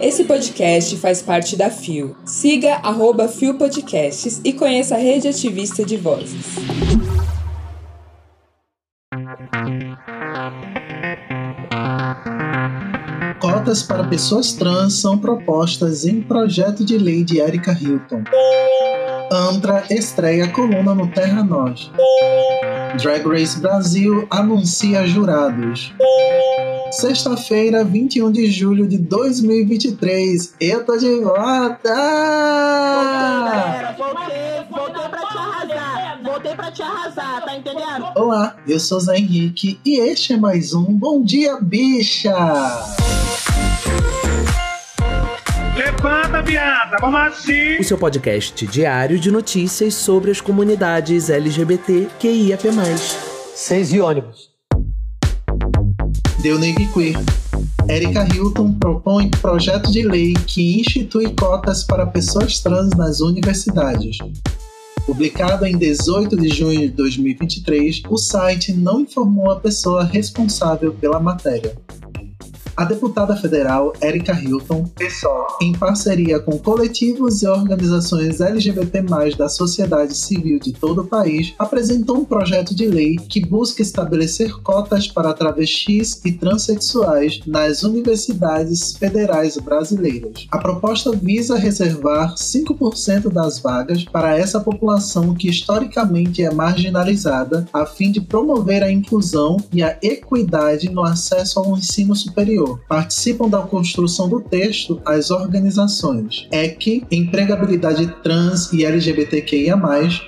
Esse podcast faz parte da FIO. Siga arroba FIO Podcasts e conheça a rede ativista de vozes. Cotas para pessoas trans são propostas em projeto de lei de Erika Hilton. Andra estreia coluna no Terra Nós. Drag Race Brasil anuncia jurados. Sexta-feira, 21 de julho de 2023. Eu tô de volta! Galera, voltei, voltei pra te arrasar. Voltei pra te arrasar, tá entendendo? Olá, eu sou Zé Henrique e este é mais um Bom Dia Bicha! Levanta, viada, vamos assim! o seu podcast diário de notícias sobre as comunidades LGBT QIAP+. Seis e ônibus. Deu Neg Queer. Erika Hilton propõe projeto de lei que institui cotas para pessoas trans nas universidades. Publicado em 18 de junho de 2023, o site não informou a pessoa responsável pela matéria. A deputada federal Erika Hilton, em parceria com coletivos e organizações LGBT+, da sociedade civil de todo o país, apresentou um projeto de lei que busca estabelecer cotas para travestis e transexuais nas universidades federais brasileiras. A proposta visa reservar 5% das vagas para essa população que historicamente é marginalizada, a fim de promover a inclusão e a equidade no acesso ao ensino superior. Participam da construção do texto as organizações EC, Empregabilidade Trans e LGBTQIA+,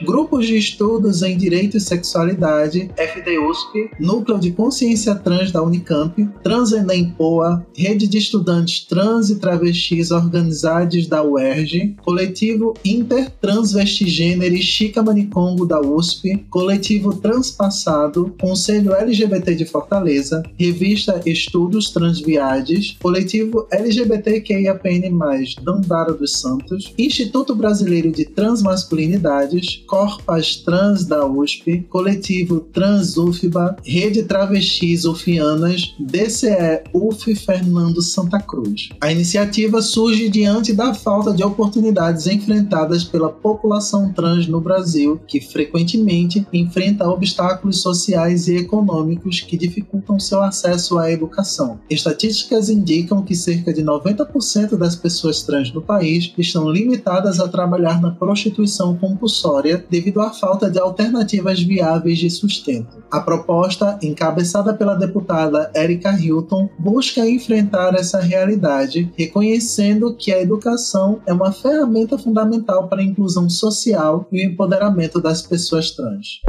Grupos de Estudos em Direito e Sexualidade, FDUSP, Núcleo de Consciência Trans da Unicamp, Transenem Poa, Rede de Estudantes Trans e Travestis Organizados da UERJ, Coletivo Intertransvestigênero Chica Manicongo da USP, Coletivo Transpassado, Conselho LGBT de Fortaleza, Revista Estudos Transviades, Coletivo LGBTQIAPN+, Dandara dos Santos, Instituto Brasileiro de Transmasculinidades, Corpas Trans da USP, Coletivo Trans UFBA, Rede Travestis Ufianas, DCE UF Fernando Santa Cruz. A iniciativa surge diante da falta de oportunidades enfrentadas pela população trans no Brasil, que frequentemente enfrenta obstáculos sociais e econômicos que dificultam seu acesso à educação. Estatísticas indicam que cerca de 90% das pessoas trans no país estão limitadas a trabalhar na prostituição compulsória devido à falta de alternativas viáveis de sustento. A proposta, encabeçada pela deputada Erika Hilton, busca enfrentar essa realidade, reconhecendo que a educação é uma ferramenta fundamental para a inclusão social e o empoderamento das pessoas trans.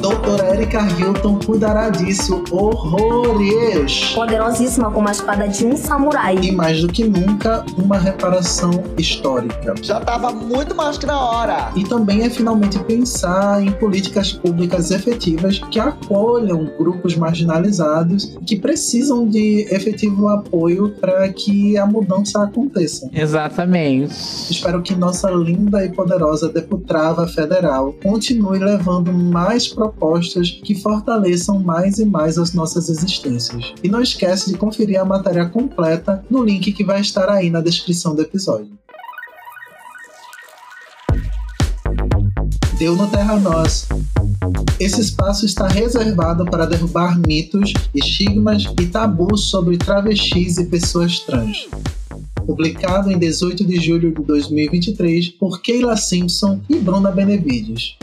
Doutora Erika Hilton cuidará disso horrores! poderosíssima como a espada de um samurai. E mais do que nunca, uma reparação histórica. Já tava muito mais que na hora. E também é finalmente pensar em políticas públicas efetivas que acolham grupos marginalizados que precisam de efetivo apoio para que a mudança aconteça. Exatamente. Espero que nossa linda e poderosa deputada federal continue levando mais propostas que fortaleçam mais e mais as nossas existências. E não esquece de conferir a matéria completa no link que vai estar aí na descrição do episódio. Deu no Terra Nós. Esse espaço está reservado para derrubar mitos, estigmas e tabus sobre travestis e pessoas trans. Publicado em 18 de julho de 2023 por Keila Simpson e Bruna Benevides.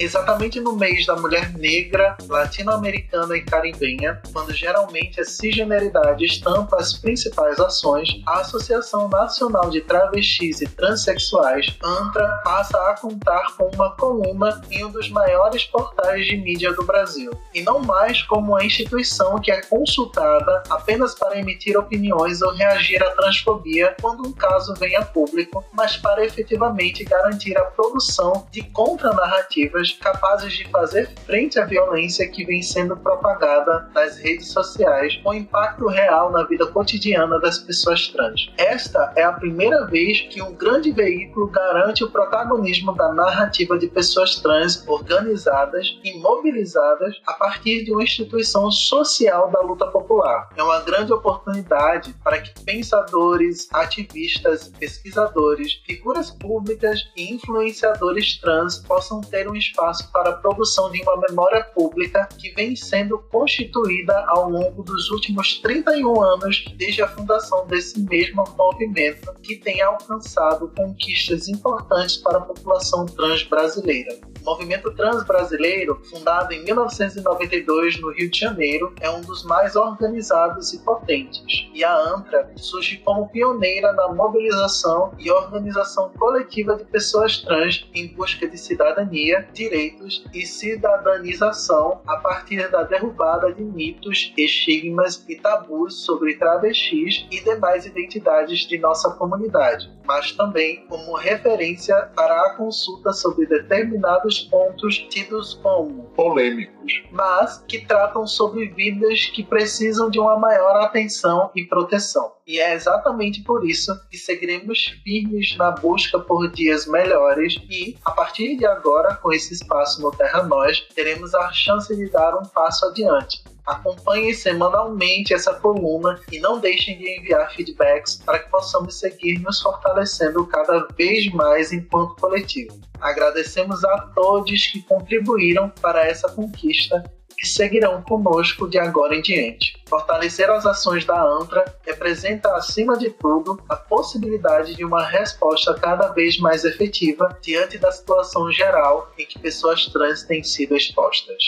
Exatamente no mês da mulher negra, latino-americana e caribenha, quando geralmente a cisgeneridade estampa as principais ações, a Associação Nacional de Travestis e Transsexuais, ANTRA, passa a contar com uma coluna em um dos maiores portais de mídia do Brasil, e não mais como uma instituição que é consultada apenas para emitir opiniões ou reagir à transfobia quando um caso vem a público, mas para efetivamente garantir a produção de contranarrativas iniciativas capazes de fazer frente à violência que vem sendo propagada nas redes sociais com impacto real na vida cotidiana das pessoas trans. Esta é a primeira vez que um grande veículo garante o protagonismo da narrativa de pessoas trans organizadas e mobilizadas a partir de uma instituição social da luta popular. É uma grande oportunidade para que pensadores, ativistas, pesquisadores, figuras públicas e influenciadores trans possam ter um espaço para a produção de uma memória pública que vem sendo constituída ao longo dos últimos 31 anos desde a fundação desse mesmo movimento que tem alcançado conquistas importantes para a população trans brasileira. Movimento trans brasileiro, fundado em 1992 no Rio de Janeiro, é um dos mais organizados e potentes. E a ANTRA surge como pioneira na mobilização e organização coletiva de pessoas trans em busca de cidadania, direitos e cidadanização a partir da derrubada de mitos, estigmas e tabus sobre travestis e demais identidades de nossa comunidade, mas também como referência para a consulta sobre determinados pontos tidos como polêmicos, mas que tratam sobre vidas que precisam de uma maior atenção e proteção. E é exatamente por isso que seguiremos firmes na busca por dias melhores e, a partir de agora, com esse espaço no Terra Nós, teremos a chance de dar um passo adiante. Acompanhem semanalmente essa coluna e não deixem de enviar feedbacks para que possamos seguir nos fortalecendo cada vez mais enquanto coletivo. Agradecemos a todos que contribuíram para essa conquista que seguirão conosco de agora em diante. Fortalecer as ações da ANTRA representa, acima de tudo, a possibilidade de uma resposta cada vez mais efetiva diante da situação geral em que pessoas trans têm sido expostas.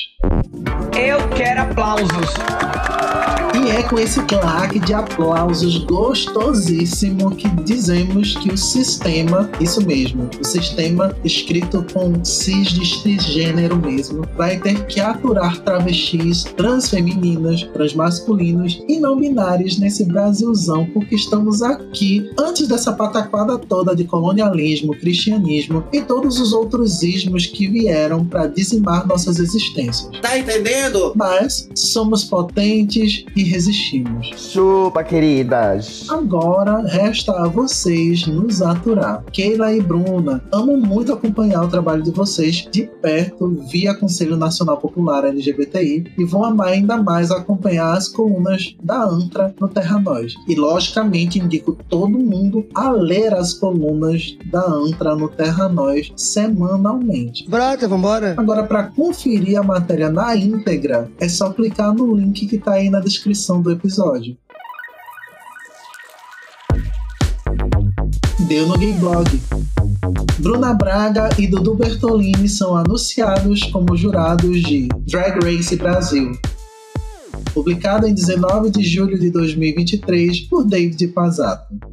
Eu quero aplausos. E é com esse claque de aplausos gostosíssimo que dizemos que o sistema, isso mesmo, o sistema escrito com cis de cisgênero mesmo, vai ter que aturar travestis, transfemininas, transmasculinos e não binários nesse Brasilzão, porque estamos aqui antes dessa pataquada toda de colonialismo, cristianismo e todos os outros ismos que vieram para dizimar nossas existências. Tá entendendo? Mas somos potentes e resistimos. Chupa, queridas. Agora resta a vocês nos aturar. Keila e Bruna, amo muito acompanhar o trabalho de vocês de perto via Conselho Nacional Popular LGBTI e vou amar ainda mais acompanhar as colunas da ANTRA no Terra Nós. E logicamente indico todo mundo a ler as colunas da ANTRA no Terra Nós semanalmente. Brota, vambora. Agora, para conferir a matéria na íntegra, é só clicar no link que tá aí na descrição do episódio. Deu no Gay Blog. Bruna Braga e Dudu Bertolini são anunciados como jurados de Drag Race Brasil. Publicado em 19 de julho de 2023 por David Pazzato.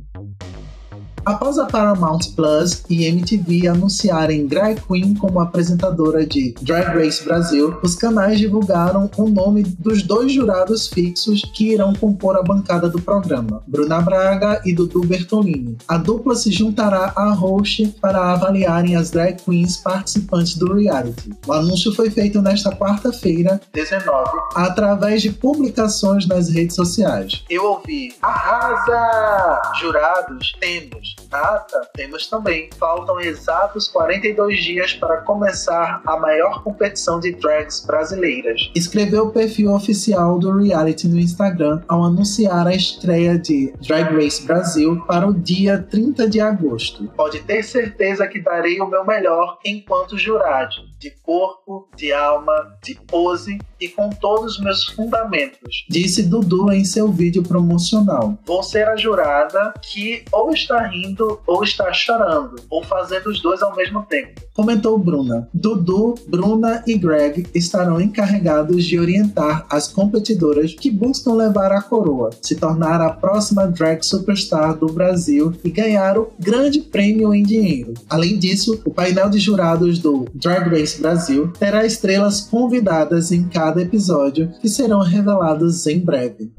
Após a Paramount Plus e MTV anunciarem Drag Queen como apresentadora de Drag Race Brasil, os canais divulgaram o nome dos dois jurados fixos que irão compor a bancada do programa, Bruna Braga e Dudu Bertolini. A dupla se juntará à host para avaliarem as drag queens participantes do reality. O anúncio foi feito nesta quarta-feira, 19, através de publicações nas redes sociais. Eu ouvi: Arrasa! Jurados, temos data, temos também. Faltam exatos 42 dias para começar a maior competição de drags brasileiras. Escreveu o perfil oficial do reality no Instagram ao anunciar a estreia de Drag Race Brasil para o dia 30 de agosto. Pode ter certeza que darei o meu melhor enquanto jurado, de corpo, de alma, de pose e com todos os meus fundamentos, disse Dudu em seu vídeo promocional. Vou ser a jurada que ou está rindo ou está chorando, ou fazendo os dois ao mesmo tempo. Comentou Bruna. Dudu, Bruna e Greg estarão encarregados de orientar as competidoras que buscam levar a coroa, se tornar a próxima drag superstar do Brasil e ganhar o grande prêmio em dinheiro. Além disso, o painel de jurados do Drag Race Brasil terá estrelas convidadas em cada episódio que serão reveladas em breve.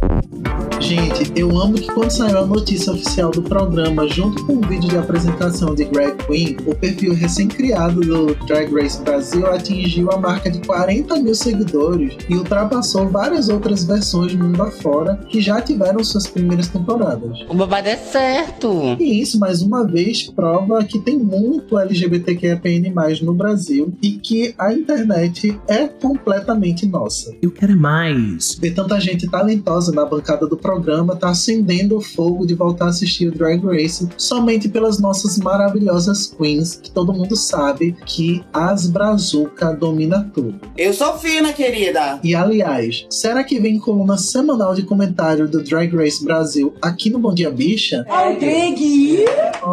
Gente, eu amo que quando saiu a notícia oficial do programa, junto com o vídeo de apresentação de Greg Queen, o perfil recém-criado do Drag Race Brasil atingiu a marca de 40 mil seguidores e ultrapassou várias outras versões mundo afora que já tiveram suas primeiras temporadas. O babado é certo. E isso, mais uma vez, prova que tem muito LGBTQIAPN+, no Brasil e que a internet é completamente nossa. Eu quero mais. Ver tanta gente talentosa na bancada do programa tá acendendo o fogo de voltar a assistir o Drag Race somente pelas nossas maravilhosas queens, que todo mundo sabe que as Brazuca domina tudo. Eu sou fina, querida. E aliás, será que vem coluna semanal de comentário do Drag Race Brasil aqui no Bom Dia Bicha? Ai, Greg!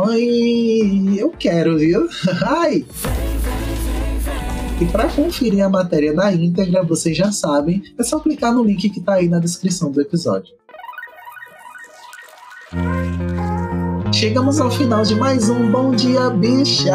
Ai, eu quero, viu? Ai! E para conferir a matéria na íntegra, vocês já sabem, é só clicar no link que tá aí na descrição do episódio. Chegamos ao final de mais um Bom Dia Bicha!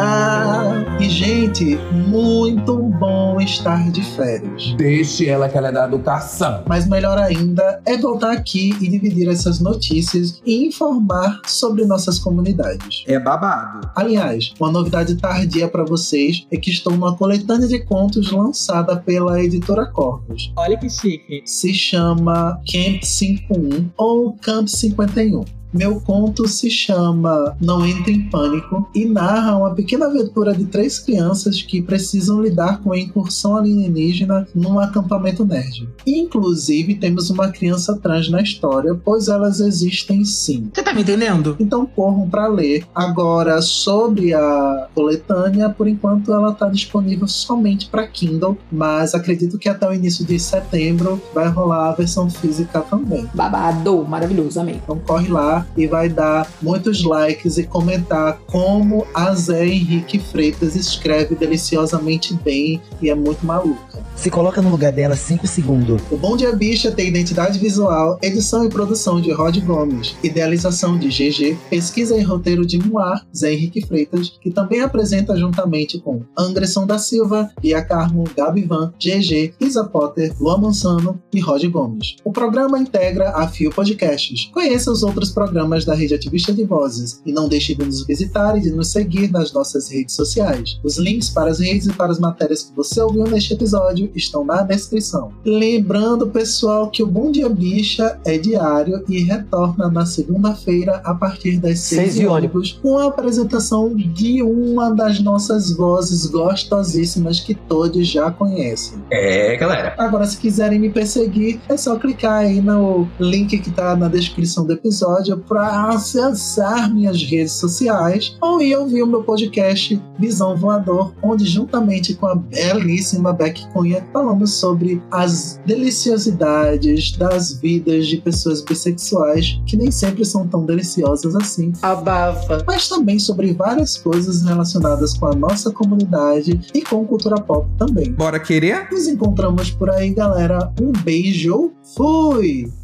E, gente, muito bom estar de férias. Deixe ela que ela é da educação. Mas melhor ainda é voltar aqui e dividir essas notícias e informar sobre nossas comunidades. É babado. Aliás, uma novidade tardia para vocês é que estou numa coletânea de contos lançada pela editora Corvus. Olha que chique. Se chama Camp 51 ou Camp 51. Meu conto se chama Não Entre em Pânico e narra uma pequena aventura de três crianças que precisam lidar com a incursão alienígena num acampamento nerd. Inclusive, temos uma criança trans na história, pois elas existem sim. Você tá me entendendo? Então corram para ler. Agora, sobre a coletânea, por enquanto ela está disponível somente para Kindle, mas acredito que até o início de setembro vai rolar a versão física também. Babado, maravilhoso, amei. Então corre lá e vai dar muitos likes e comentar como a Zé Henrique Freitas escreve deliciosamente bem e é muito maluca. Se coloca no lugar dela 5 segundos. O Bom Dia Bicha tem identidade visual, edição e produção de Rod Gomes, idealização de GG, pesquisa e roteiro de Moar, Zé Henrique Freitas, que também apresenta juntamente com Anderson da Silva, Bia Carmo, Gabi Van, GG, Isa Potter, Luan Mansano e Rod Gomes. O programa integra a Fio Podcasts. Conheça os outros programas da Rede Ativista de Vozes e não deixe de nos visitar e de nos seguir nas nossas redes sociais. Os links para as redes e para as matérias que você ouviu neste episódio estão na descrição. Lembrando, pessoal, que o Bom Dia Bicha é diário e retorna na segunda-feira a partir das 6 Seis e ônibus com a apresentação de uma das nossas vozes gostosíssimas que todos já conhecem. É, galera. Agora, se quiserem me perseguir, é só clicar aí no link que tá na descrição do episódio para acessar minhas redes sociais ou ir ouvir o meu podcast Visão Voador, onde juntamente com a belíssima Beck Cunha falamos sobre as deliciosidades das vidas de pessoas bissexuais que nem sempre são tão deliciosas assim Abafa. mas também sobre várias coisas relacionadas com a nossa comunidade e com cultura pop também. Bora querer? Nos encontramos por aí, galera. Um beijo. Fui!